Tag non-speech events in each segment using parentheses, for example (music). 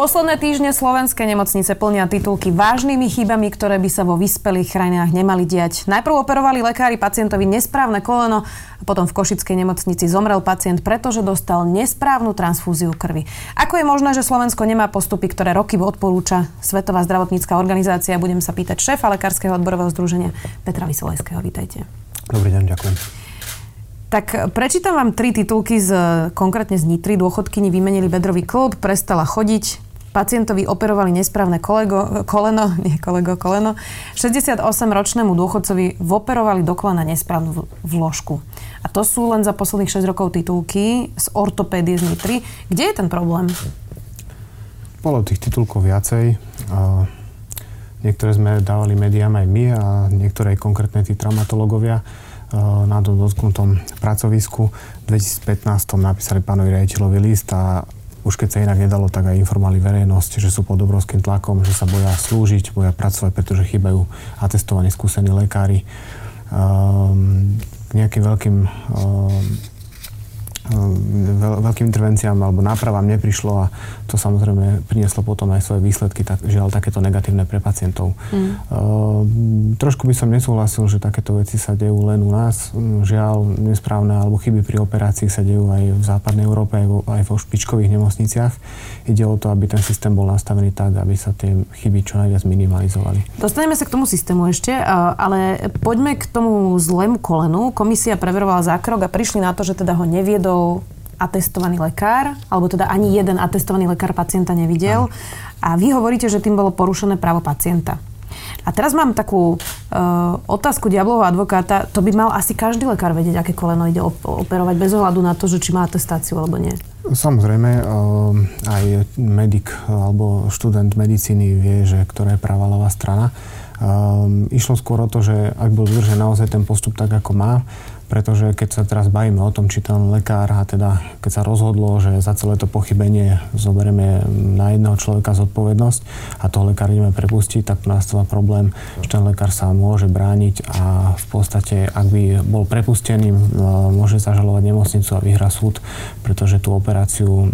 Posledné týždne slovenské nemocnice plnia titulky vážnymi chybami, ktoré by sa vo vyspelých krajinách nemali diať. Najprv operovali lekári pacientovi nesprávne koleno a potom v Košickej nemocnici zomrel pacient, pretože dostal nesprávnu transfúziu krvi. Ako je možné, že Slovensko nemá postupy, ktoré roky odporúča Svetová zdravotnícka organizácia? Budem sa pýtať šéfa Lekárskeho odborového združenia Petra Vysolejského. Vítajte. Dobrý deň, ďakujem. Tak prečítam vám tri titulky z, konkrétne z Nitry. Dôchodkyni vymenili bedrový klub, prestala chodiť, Pacientovi operovali nesprávne kolego, koleno, (laughs) nie kolego, koleno. 68-ročnému dôchodcovi voperovali do kolena nesprávnu vložku. A to sú len za posledných 6 rokov titulky z ortopédie z Nitry. Kde je ten problém? Bolo tých titulkov viacej. Niektoré sme dávali médiám aj my a niektoré aj konkrétne tí traumatológovia na tom dotknutom pracovisku. V 2015 napísali pánovi riaditeľovi list a už keď sa inak nedalo, tak aj informovali verejnosť, že sú pod obrovským tlakom, že sa boja slúžiť, boja pracovať, pretože chýbajú atestovaní skúsení lekári. Um, k nejakým veľkým um, veľkým intervenciám alebo nápravám neprišlo a to samozrejme prinieslo potom aj svoje výsledky, tak, žiaľ takéto negatívne pre pacientov. Mm. Uh, trošku by som nesúhlasil, že takéto veci sa dejú len u nás. Žiaľ, nesprávne alebo chyby pri operácii sa dejú aj v západnej Európe, aj vo, aj vo špičkových nemocniciach. Ide o to, aby ten systém bol nastavený tak, aby sa tie chyby čo najviac minimalizovali. Dostaneme sa k tomu systému ešte, ale poďme k tomu zlému kolenu. Komisia preverovala zákrok a prišli na to, že teda ho neviedol atestovaný lekár, alebo teda ani jeden atestovaný lekár pacienta nevidel. A vy hovoríte, že tým bolo porušené právo pacienta. A teraz mám takú uh, otázku diablovho advokáta. To by mal asi každý lekár vedieť, aké koleno ide op- operovať bez ohľadu na to, že či má atestáciu alebo nie. Samozrejme, uh, aj medic alebo študent medicíny vie, že ktorá je práva ľavá strana. Um, išlo skôr o to, že ak bol dodržený naozaj ten postup tak, ako má, pretože keď sa teraz bavíme o tom, či ten lekár, a teda keď sa rozhodlo, že za celé to pochybenie zoberieme na jedného človeka zodpovednosť a toho lekára ideme prepustiť, tak nastáva problém, že ten lekár sa môže brániť a v podstate, ak by bol prepustený, môže zažalovať nemocnicu a vyhra súd, pretože tú operáciu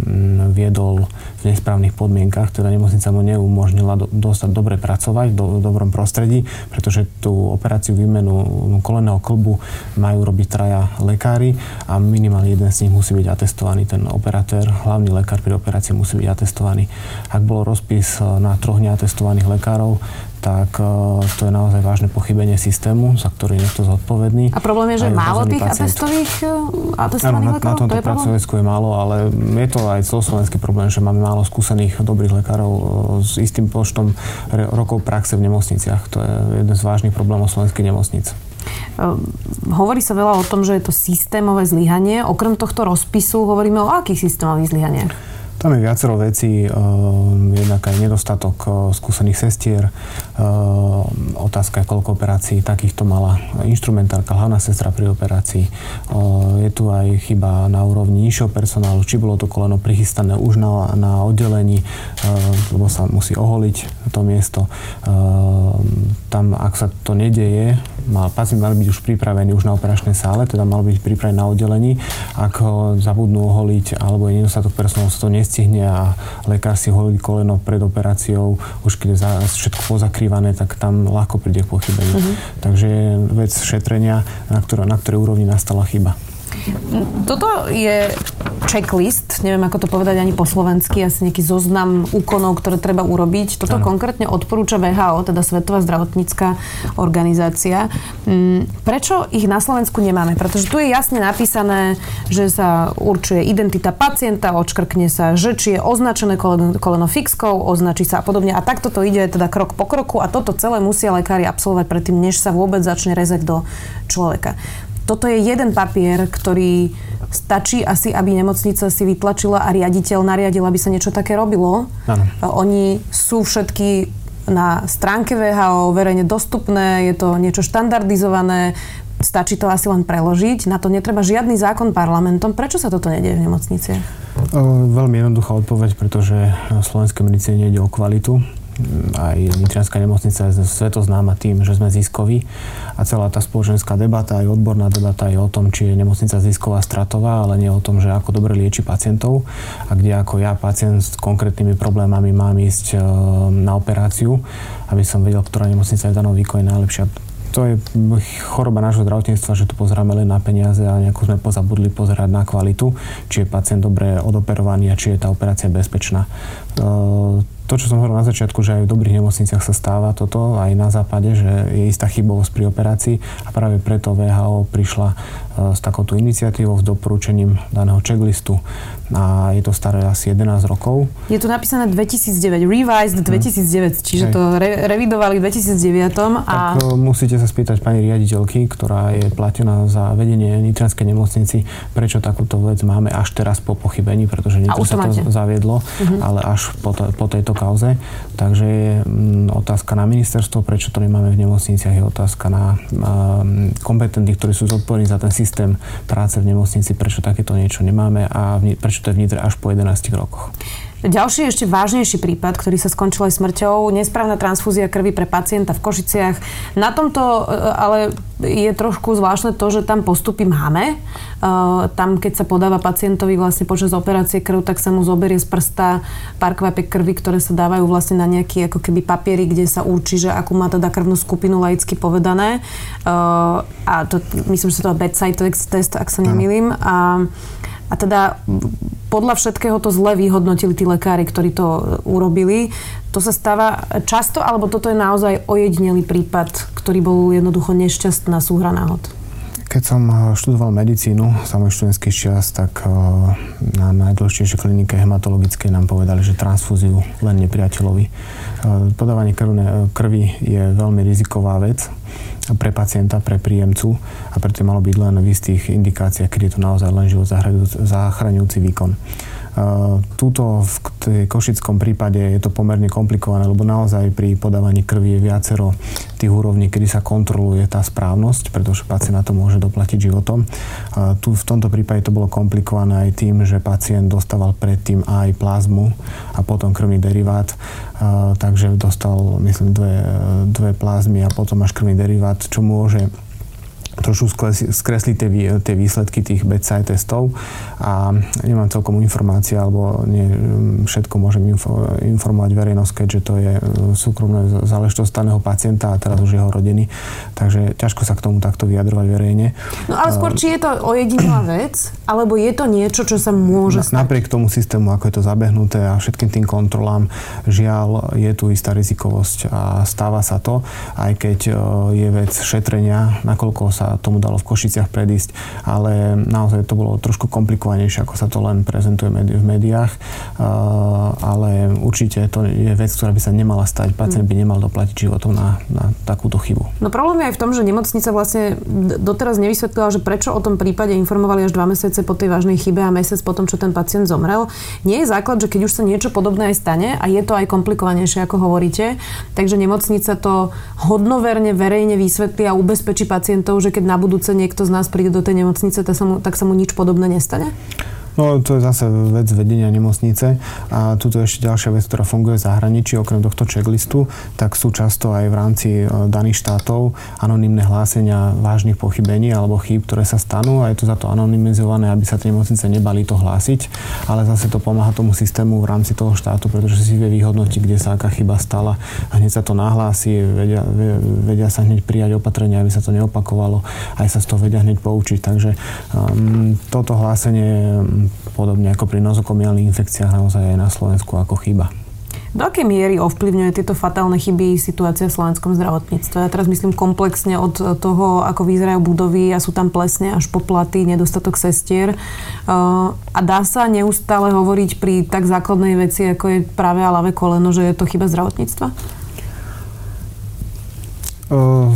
viedol v nesprávnych podmienkach, teda nemocnica mu neumožnila do, dostať dobre pracovať v do, dobrom prostredí, pretože tú operáciu výmenu koleného klbu majú robiť traja lekári a minimálne jeden z nich musí byť atestovaný. Ten operátor, hlavný lekár pri operácii musí byť atestovaný. Ak bol rozpis na troch neatestovaných lekárov, tak uh, to je naozaj vážne pochybenie systému, za ktorý je niekto zodpovedný. A problém je, že málo tých pacient. atestových uh, atestovaných lekárov? Na, na tomto to pracovisku je málo, ale je to aj celoslovenský problém, že máme málo skúsených dobrých lekárov s istým počtom rokov praxe v nemocniciach. To je jeden z vážnych problémov slovenských nemocnic. Ehm, hovorí sa veľa o tom, že je to systémové zlyhanie. Okrem tohto rozpisu hovoríme o akých systémových zlyhaniach? Tam je viacero vecí, ehm, jednak aj nedostatok eh, skúsených sestier, ehm, otázka je, koľko operácií takýchto mala instrumentárka, hlavná sestra pri operácii. Je tu aj chyba na úrovni nižšieho personálu, či bolo to koleno prichystané už na, na oddelení, lebo sa musí oholiť to miesto. Tam, ak sa to nedeje, mal, pacient mal byť už pripravený už na operačnej sále, teda mal byť pripravený na oddelení. Ak ho zabudnú oholiť alebo je nedostatok personálu, sa to nestihne a lekár si holí koleno pred operáciou, už keď je všetko pozakrývané, tak tam ľahko príde k pochybeniu. Uh-huh. Takže vec šetrenia, na, ktoré, na ktorej úrovni nastala chyba. Toto je checklist, neviem ako to povedať ani po slovensky, asi nejaký zoznam úkonov, ktoré treba urobiť. Toto ano. konkrétne odporúča VHO, teda Svetová zdravotnícká organizácia. Mm, prečo ich na Slovensku nemáme? Pretože tu je jasne napísané, že sa určuje identita pacienta, odškrkne sa, že či je označené koleno, koleno fixkou, označí sa a podobne. A takto to ide teda krok po kroku a toto celé musia lekári absolvovať predtým, než sa vôbec začne rezať do človeka toto je jeden papier, ktorý stačí asi, aby nemocnica si vytlačila a riaditeľ nariadil, aby sa niečo také robilo. Ano. Oni sú všetky na stránke VHO verejne dostupné, je to niečo štandardizované, stačí to asi len preložiť. Na to netreba žiadny zákon parlamentom. Prečo sa toto nedieje v nemocnici? Veľmi jednoduchá odpoveď, pretože slovenské medicíne nejde o kvalitu aj Nitrianská nemocnica je svetoznáma tým, že sme ziskoví a celá tá spoločenská debata, aj odborná debata je o tom, či je nemocnica zisková, stratová, ale nie o tom, že ako dobre lieči pacientov a kde ako ja, pacient s konkrétnymi problémami mám ísť e, na operáciu, aby som vedel, ktorá nemocnica je v danom výkone najlepšia to je choroba nášho zdravotníctva, že tu pozeráme len na peniaze a nejako sme pozabudli pozerať na kvalitu, či je pacient dobre odoperovaný a či je tá operácia bezpečná. E, to, čo som hovoril na začiatku, že aj v dobrých nemocniciach sa stáva toto, aj na západe, že je istá chybovosť pri operácii a práve preto VHO prišla e, s takouto iniciatívou, s doporučením daného checklistu a je to staré asi 11 rokov. Je tu napísané 2009, revised 2009, hm. čiže Hej. to re- revidovali v 2009 a... Tak e, musíte sa spýtať pani riaditeľky, ktorá je platená za vedenie Nitranskej nemocnici, prečo takúto vec máme až teraz po pochybení, pretože Nitro sa to zaviedlo, uh-huh. ale až po, to, po tejto kauze. Takže je mm, otázka na ministerstvo, prečo to nemáme v nemocniciach, je otázka na kompetentných, ktorí sú zodpovední za ten systém práce v nemocnici, prečo takéto niečo nemáme a prečo to je v Nitre až po 11 rokoch. Ďalší ešte vážnejší prípad, ktorý sa skončil aj smrťou, nesprávna transfúzia krvi pre pacienta v Košiciach. Na tomto e, ale je trošku zvláštne to, že tam postupy máme. E, tam, keď sa podáva pacientovi vlastne počas operácie krv, tak sa mu zoberie z prsta pár kvapek krvi, ktoré sa dávajú vlastne na nejaký ako keby papiery, kde sa určí, že akú má teda krvnú skupinu laicky povedané. E, a to, myslím, že sa to bedside test, ak sa nemýlim. A a teda podľa všetkého to zle vyhodnotili tí lekári, ktorí to e, urobili. To sa stáva často, alebo toto je naozaj ojedinelý prípad, ktorý bol jednoducho nešťastná súhra náhod? Keď som e, študoval medicínu, sa môj študentský čas, tak e, na najdôležitejšej klinike hematologickej nám povedali, že transfúziu len nepriateľovi. Podávanie krvi je veľmi riziková vec pre pacienta, pre príjemcu a preto malo byť len v istých indikáciách, kedy je to naozaj len život zachraňujúci výkon. Tuto v košickom prípade je to pomerne komplikované, lebo naozaj pri podávaní krvi je viacero tých úrovní, kedy sa kontroluje tá správnosť, pretože pacient na to môže doplatiť životom. Tu v tomto prípade to bolo komplikované aj tým, že pacient dostával predtým aj plazmu a potom krvný derivát, takže dostal, myslím, dve, dve plazmy a potom až krvný derivát, čo môže trošku skresliť tie, tie výsledky tých bedside testov a nemám celkom informácie, alebo nie všetko môžem info, informovať verejnosť, keďže to je e, súkromné záležitosť daného pacienta a teraz už jeho rodiny. Takže ťažko sa k tomu takto vyjadrovať verejne. No ale skôr, či je to ojedinelá vec, alebo je to niečo, čo sa môže stať? Napriek tomu systému, ako je to zabehnuté a všetkým tým kontrolám, žiaľ, je tu istá rizikovosť a stáva sa to, aj keď e, je vec šetrenia, nakoľko sa tomu dalo v Košiciach predísť, ale naozaj to bolo trošku komplikovanejšie, ako sa to len prezentuje v médiách, ale určite to je vec, ktorá by sa nemala stať. Pacient by nemal doplatiť životom na, na takúto chybu. No problém je aj v tom, že nemocnica vlastne doteraz nevysvetlila, že prečo o tom prípade informovali až dva mesiace po tej vážnej chybe a mesiac po tom, čo ten pacient zomrel. Nie je základ, že keď už sa niečo podobné aj stane a je to aj komplikovanejšie, ako hovoríte, takže nemocnica to hodnoverne, verejne vysvetlí a ubezpečí pacientov, že keď na budúce niekto z nás príde do tej nemocnice, tak sa mu, tak sa mu nič podobné nestane? No to je zase vec vedenia nemocnice. A je ešte ďalšia vec, ktorá funguje v zahraničí, okrem tohto checklistu, tak sú často aj v rámci e, daných štátov anonimné hlásenia vážnych pochybení alebo chýb, ktoré sa stanú a je to za to anonymizované, aby sa tie nemocnice nebali to hlásiť, ale zase to pomáha tomu systému v rámci toho štátu, pretože si vie vyhodnotiť, kde sa aká chyba stala. A hneď sa to nahlási, vedia, vedia sa hneď prijať opatrenia, aby sa to neopakovalo, aj sa z toho vedia hneď poučiť. Takže um, toto hlásenie podobne ako pri nozokomiálnych infekciách naozaj aj na Slovensku ako chyba. Do akej miery ovplyvňuje tieto fatálne chyby situácia v slovenskom zdravotníctve? Ja teraz myslím komplexne od toho, ako vyzerajú budovy a sú tam plesne až po platy, nedostatok sestier. Uh, a dá sa neustále hovoriť pri tak základnej veci, ako je práve a ľavé koleno, že je to chyba zdravotníctva? Uh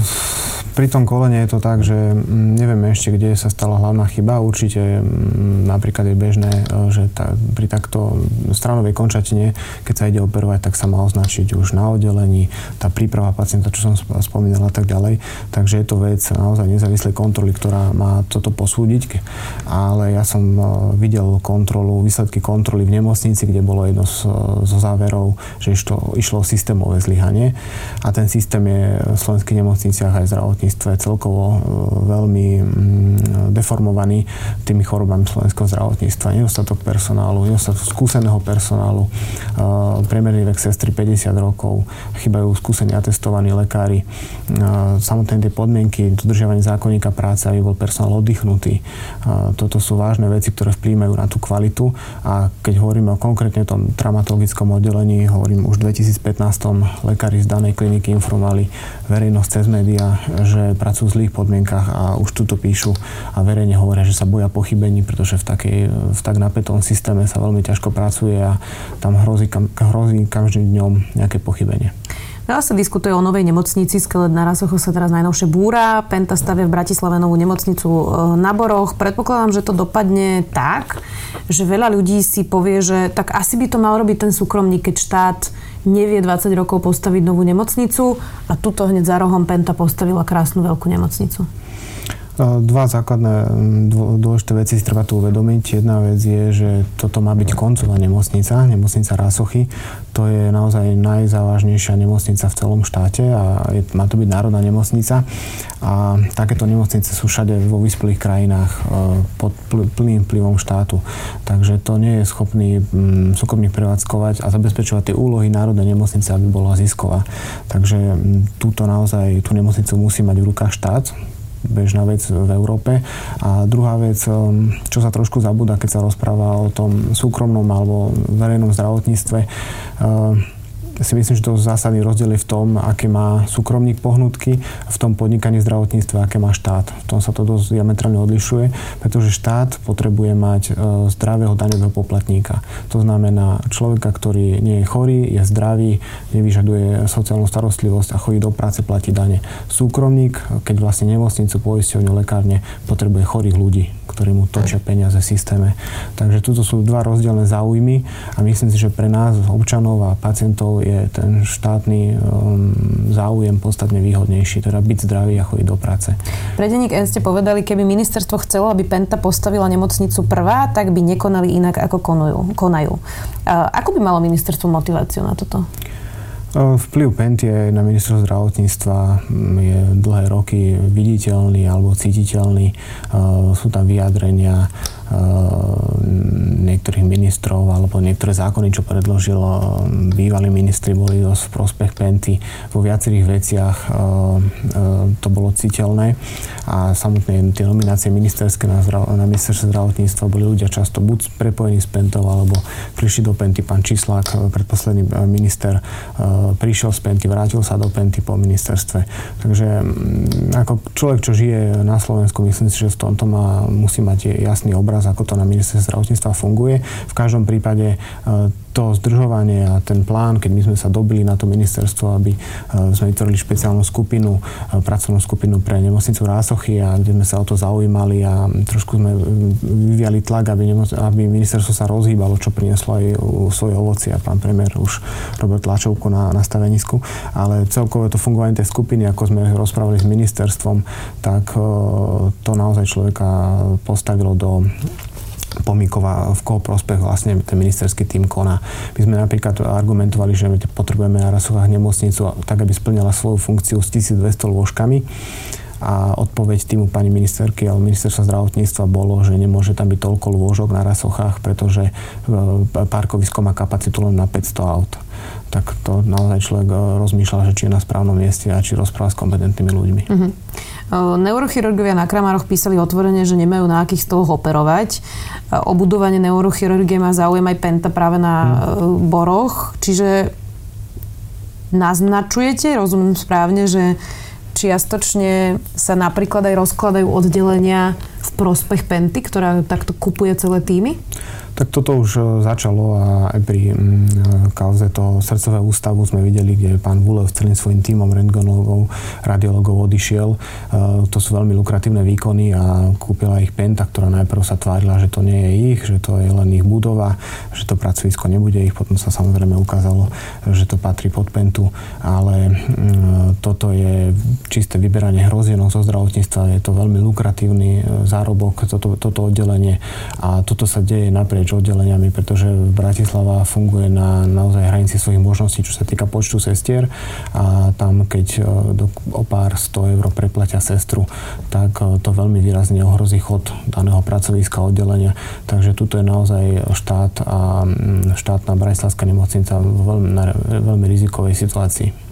pri tom kolene je to tak, že mm, nevieme ešte, kde sa stala hlavná chyba. Určite mm, napríklad je bežné, e, že tá, pri takto stranovej končatine, keď sa ide operovať, tak sa má označiť už na oddelení, tá príprava pacienta, čo som spomínal a tak ďalej. Takže je to vec naozaj nezávislej kontroly, ktorá má toto posúdiť. Ale ja som e, videl kontrolu, výsledky kontroly v nemocnici, kde bolo jedno z, zo záverov, že išlo, išlo systémové zlyhanie. A ten systém je v slovenských nemocniciach aj zdravotníctve celkovo e, veľmi mm, deformovaný tými chorobami slovenského zdravotníctva. Nedostatok personálu, nedostatok skúseného personálu, e, priemerný vek sestry 50 rokov, chýbajú skúsení atestovaní lekári, samotné tie podmienky, dodržiavanie zákonníka práce, aby bol personál oddychnutý. Toto sú vážne veci, ktoré vplyvajú na tú kvalitu a keď hovoríme o konkrétne tom traumatologickom oddelení, hovorím už v 2015 lekári z danej kliniky informovali verejnosť cez médiá, že pracujú v zlých podmienkach a už tuto píšu a verejne hovoria, že sa boja pochybení, pretože v, takej, v tak napätom systéme sa veľmi ťažko pracuje a tam hrozí, hrozí každým dňom nejaké pochybenie. Veľa sa diskutuje o novej nemocnici, skelet na Rasochu sa teraz najnovšie búra, Penta stavia v Bratislave novú nemocnicu e, na Boroch. Predpokladám, že to dopadne tak, že veľa ľudí si povie, že tak asi by to mal robiť ten súkromník, keď štát nevie 20 rokov postaviť novú nemocnicu a tuto hneď za rohom Penta postavila krásnu veľkú nemocnicu. Dva základné dôležité veci si treba tu uvedomiť. Jedna vec je, že toto má byť koncová nemocnica, nemocnica Rásochy. To je naozaj najzávažnejšia nemocnica v celom štáte a je, má to byť národná nemocnica. A takéto nemocnice sú všade vo vyspelých krajinách e, pod plným vplyvom štátu. Takže to nie je schopný súkromník prevádzkovať a zabezpečovať tie úlohy národnej nemocnice, aby bola zisková. Takže túto naozaj, tú nemocnicu musí mať v rukách štát, bežná vec v Európe. A druhá vec, um, čo sa trošku zabúda, keď sa rozpráva o tom súkromnom alebo verejnom zdravotníctve, uh, si myslím, že to zásadný rozdiel je v tom, aké má súkromník pohnutky, v tom podnikaní v zdravotníctve, aké má štát. V tom sa to dosť diametrálne odlišuje, pretože štát potrebuje mať e, zdravého daňového poplatníka. To znamená človeka, ktorý nie je chorý, je zdravý, nevyžaduje sociálnu starostlivosť a chodí do práce, platí dane. Súkromník, keď vlastne nemocnicu, poisťovňu, lekárne, potrebuje chorých ľudí, ktorí mu točia peniaze v systéme. Takže tuto sú dva rozdielne záujmy a myslím si, že pre nás, občanov a pacientov, je ten štátny um, záujem podstatne výhodnejší, teda byť zdravý a chodiť do práce. Pre denník N ste povedali, keby ministerstvo chcelo, aby Penta postavila nemocnicu prvá, tak by nekonali inak, ako konujú, konajú. Ako by malo ministerstvo motiváciu na toto? Vplyv Pentie na ministerstvo zdravotníctva mm, je dlhé roky viditeľný alebo cítiteľný. Sú tam vyjadrenia niektorých ministrov alebo niektoré zákony, čo predložil bývalí ministri, boli v prospech Penty. Vo viacerých veciach to bolo citeľné a samotné tie nominácie ministerské na, zdrav- na ministerstvo zdravotníctva boli ľudia často buď prepojení s Pentou alebo prišli do Penty. Pán Čislák, predposledný minister, prišiel z Penty, vrátil sa do Penty po ministerstve. Takže ako človek, čo žije na Slovensku, myslím si, že v tomto má, musí mať jasný obraz, ako to na ministerstve zdravotníctva funguje. V každom prípade e, to zdržovanie a ten plán, keď my sme sa dobili na to ministerstvo, aby e, sme vytvorili špeciálnu skupinu, e, pracovnú skupinu pre nemocnicu Rásochy a kde sme sa o to zaujímali a trošku sme vyviali tlak, aby, nemoc, aby ministerstvo sa rozhýbalo, čo prinieslo aj svoje ovoci a pán premiér už robil tlačovku na, na stavenisku. Ale celkové to fungovanie tej skupiny, ako sme rozprávali s ministerstvom, tak to naozaj človeka postavilo do pomíková, v koho prospech vlastne ten ministerský tým koná. My sme napríklad argumentovali, že potrebujeme na Rasovách nemocnicu tak, aby splňala svoju funkciu s 1200 lôžkami a odpoveď týmu pani ministerky alebo ministerstva zdravotníctva bolo, že nemôže tam byť toľko lôžok na rasochách, pretože e, parkovisko má kapacitu len na 500 aut. Tak to naozaj človek e, rozmýšľa, že či je na správnom mieste a či rozpráva s kompetentnými ľuďmi. Uh-huh. Neurochirurgovia na Kramároch písali otvorene, že nemajú na akých stoloch operovať. O budovanie neurochirurgie má záujem aj Penta práve na hmm. Boroch. Čiže naznačujete, rozumiem správne, že čiastočne sa napríklad aj rozkladajú oddelenia v prospech Penty, ktorá takto kupuje celé týmy? Tak toto už e, začalo a aj pri mm, kauze toho srdcového ústavu sme videli, kde pán Vulev celým svojim tímom rentgenovou radiologov odišiel. E, to sú veľmi lukratívne výkony a kúpila ich Penta, ktorá najprv sa tvárila, že to nie je ich, že to je len ich budova, že to pracovisko nebude ich. Potom sa samozrejme ukázalo, že to patrí pod Pentu, ale mm, toto je čisté vyberanie hrozienok zo zdravotníctva. Je to veľmi lukratívny zárobok, toto, toto oddelenie a toto sa deje naprieč oddeleniami, pretože Bratislava funguje na naozaj hranici svojich možností, čo sa týka počtu sestier a tam, keď e, do, o pár 100 eur preplatia sestru, tak e, to veľmi výrazne ohrozí chod daného pracoviska oddelenia. Takže tuto je naozaj štát a štátna Bratislavská nemocnica v veľmi, veľmi rizikovej situácii.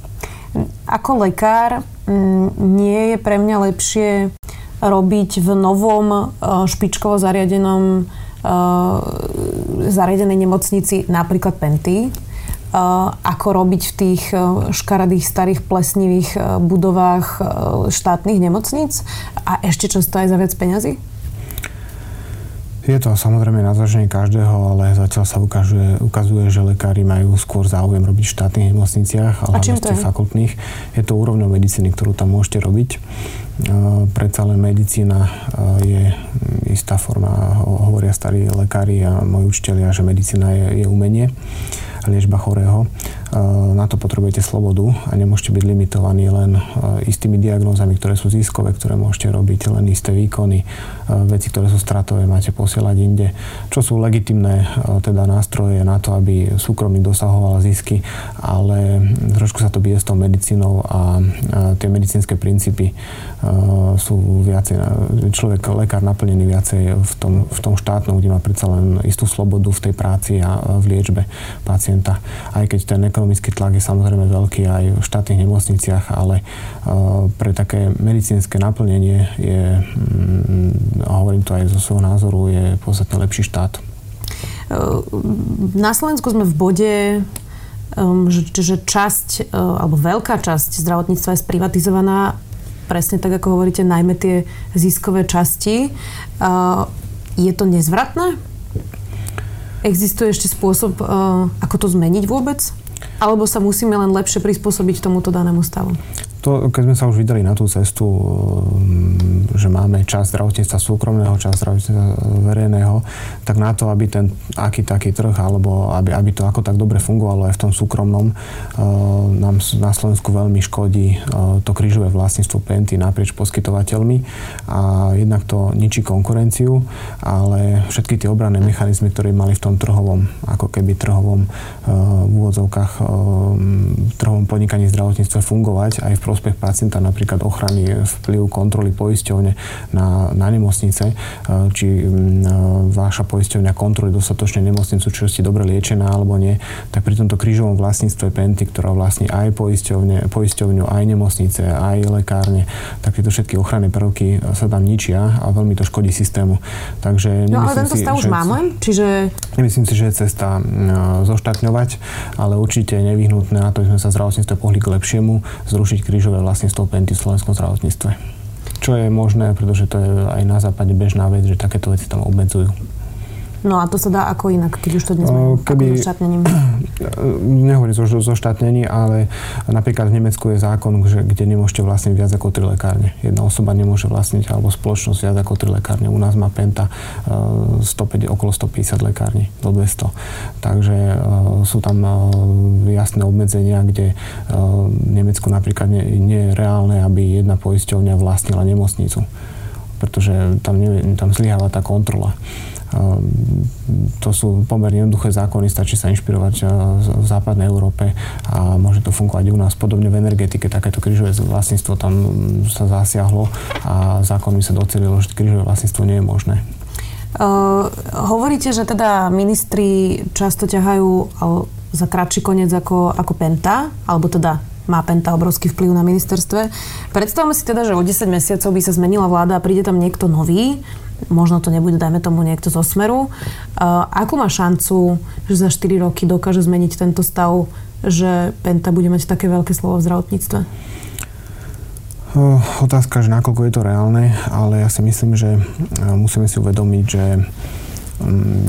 Ako lekár nie je pre mňa lepšie robiť v novom e, špičkovo zariadenom Uh, zariadenej nemocnici, napríklad Penty, uh, ako robiť v tých škaradých, starých, plesnivých budovách štátnych nemocníc a ešte často aj za viac peňazí? Je to samozrejme na zvaženie každého, ale zatiaľ sa ukazuje, ukazuje, že lekári majú skôr záujem robiť v štátnych nemocniciach, ale v tých fakultných. Je to úrovňou medicíny, ktorú tam môžete robiť. Predsa len medicína je istá forma, hovoria starí lekári a moji učiteľia, že medicína je, je umenie liečba chorého. Na to potrebujete slobodu a nemôžete byť limitovaní len istými diagnózami, ktoré sú ziskové, ktoré môžete robiť, len isté výkony, veci, ktoré sú stratové, máte posielať inde, čo sú legitimné teda nástroje na to, aby súkromník dosahoval zisky, ale trošku sa to bije s tou medicínou a tie medicínske princípy sú viacej, človek, lekár naplnený viacej v tom, v tom štátnom, kde má predsa len istú slobodu v tej práci a v liečbe pacienta. Aj keď ten ekonomický tlak je samozrejme veľký aj v štátnych nemocniciach, ale pre také medicínske naplnenie je, mm, a hovorím to aj zo svojho názoru, je podstatne lepší štát. Na Slovensku sme v bode, um, že, časť, uh, alebo veľká časť zdravotníctva je sprivatizovaná presne tak, ako hovoríte, najmä tie ziskové časti. Je to nezvratné? Existuje ešte spôsob, ako to zmeniť vôbec? Alebo sa musíme len lepšie prispôsobiť tomuto danému stavu? to, keď sme sa už vydali na tú cestu, mm, že máme čas zdravotníctva súkromného, čas zdravotníctva verejného, tak na to, aby ten aký taký trh, alebo aby, aby to ako tak dobre fungovalo aj v tom súkromnom, eh, nám na Slovensku veľmi škodí eh, to krížové vlastníctvo Penty naprieč poskytovateľmi a jednak to ničí konkurenciu, ale všetky tie obranné mechanizmy, ktoré mali v tom trhovom, ako keby trhovom eh, v úvodzovkách trhovom podnikaní zdravotníctve fungovať aj v prospech pacienta, napríklad ochrany vplyv kontroly poisťovne na, na nemocnice, e, či váša poisťovňa kontroly dostatočne nemocnicu, či ste dobre liečená alebo nie, tak pri tomto krížovom vlastníctve Penty, ktorá vlastní aj poisťovne, poisťovňu, aj nemocnice, aj lekárne, tak tieto všetky ochranné prvky sa tam ničia a veľmi to škodí systému. Takže no ale tento stav už máme, čiže... Nemyslím si, že je cesta zoštátňovať, ale určite je nevyhnutné na to, sme sa zdravotníctve pohli k lepšiemu, zrušiť kríž krížové vlastníctvo penty v slovenskom zdravotníctve. Čo je možné, pretože to je aj na západe bežná vec, že takéto veci tam obmedzujú. No a to sa dá ako inak, keď už to dnes máme, Keby, ako (clears throat) Nehovorím so, so štátnení, ale napríklad v Nemecku je zákon, že, kde nemôžete vlastniť viac ako 3 lekárne. Jedna osoba nemôže vlastniť, alebo spoločnosť viac ako 3 lekárne. U nás má Penta 105, eh, okolo 150 lekární, do 200. Takže uh, sú tam uh, jasné obmedzenia, kde v Nemecku napríklad nie, nie je reálne, aby jedna poisťovňa vlastnila nemocnicu pretože tam, nevie, tam zlyháva tá kontrola. Ehm, to sú pomerne jednoduché zákony, stačí sa inšpirovať eh, v západnej Európe a môže to fungovať u nás. Podobne v energetike, takéto krížové vlastníctvo tam sa zasiahlo a zákonmi sa docelilo, že krížové vlastníctvo nie je možné. Uh, hovoríte, že teda ministri často ťahajú za kratší koniec ako, ako Penta, alebo teda má Penta obrovský vplyv na ministerstve. Predstavme si teda, že o 10 mesiacov by sa zmenila vláda a príde tam niekto nový, možno to nebude, dajme tomu, niekto zo Smeru. Uh, akú má šancu, že za 4 roky dokáže zmeniť tento stav, že Penta bude mať také veľké slovo v zdravotníctve? Otázka, že nakoľko je to reálne, ale ja si myslím, že uh, musíme si uvedomiť, že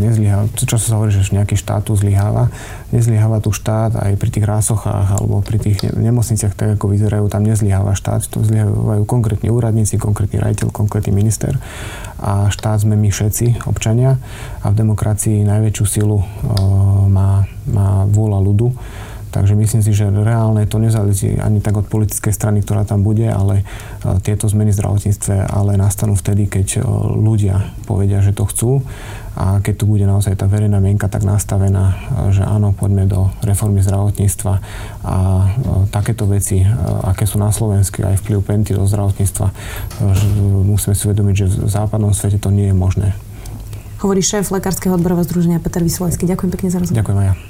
nezlyháva, čo sa hovorí, že nejaký štát tu zlyháva, nezlyháva tu štát aj pri tých rásochách alebo pri tých nemocniciach, tak ako vyzerajú, tam nezlyháva štát, to zlyhávajú konkrétni úradníci, konkrétny rajiteľ, konkrétny minister a štát sme my všetci, občania. A v demokracii najväčšiu silu e, má, má vôľa ľudu Takže myslím si, že reálne to nezávisí ani tak od politickej strany, ktorá tam bude, ale e, tieto zmeny v zdravotníctve ale nastanú vtedy, keď e, ľudia povedia, že to chcú a keď tu bude naozaj tá verejná mienka tak nastavená, e, že áno, poďme do reformy zdravotníctva a takéto veci, aké sú na Slovensku, aj vplyv Penty do zdravotníctva, musíme si uvedomiť, že v západnom svete to nie je možné. Hovorí šéf Lekárskeho odborového združenia Peter Vysolajský. Ďakujem pekne za rozhovor. Ďakujem aj ja.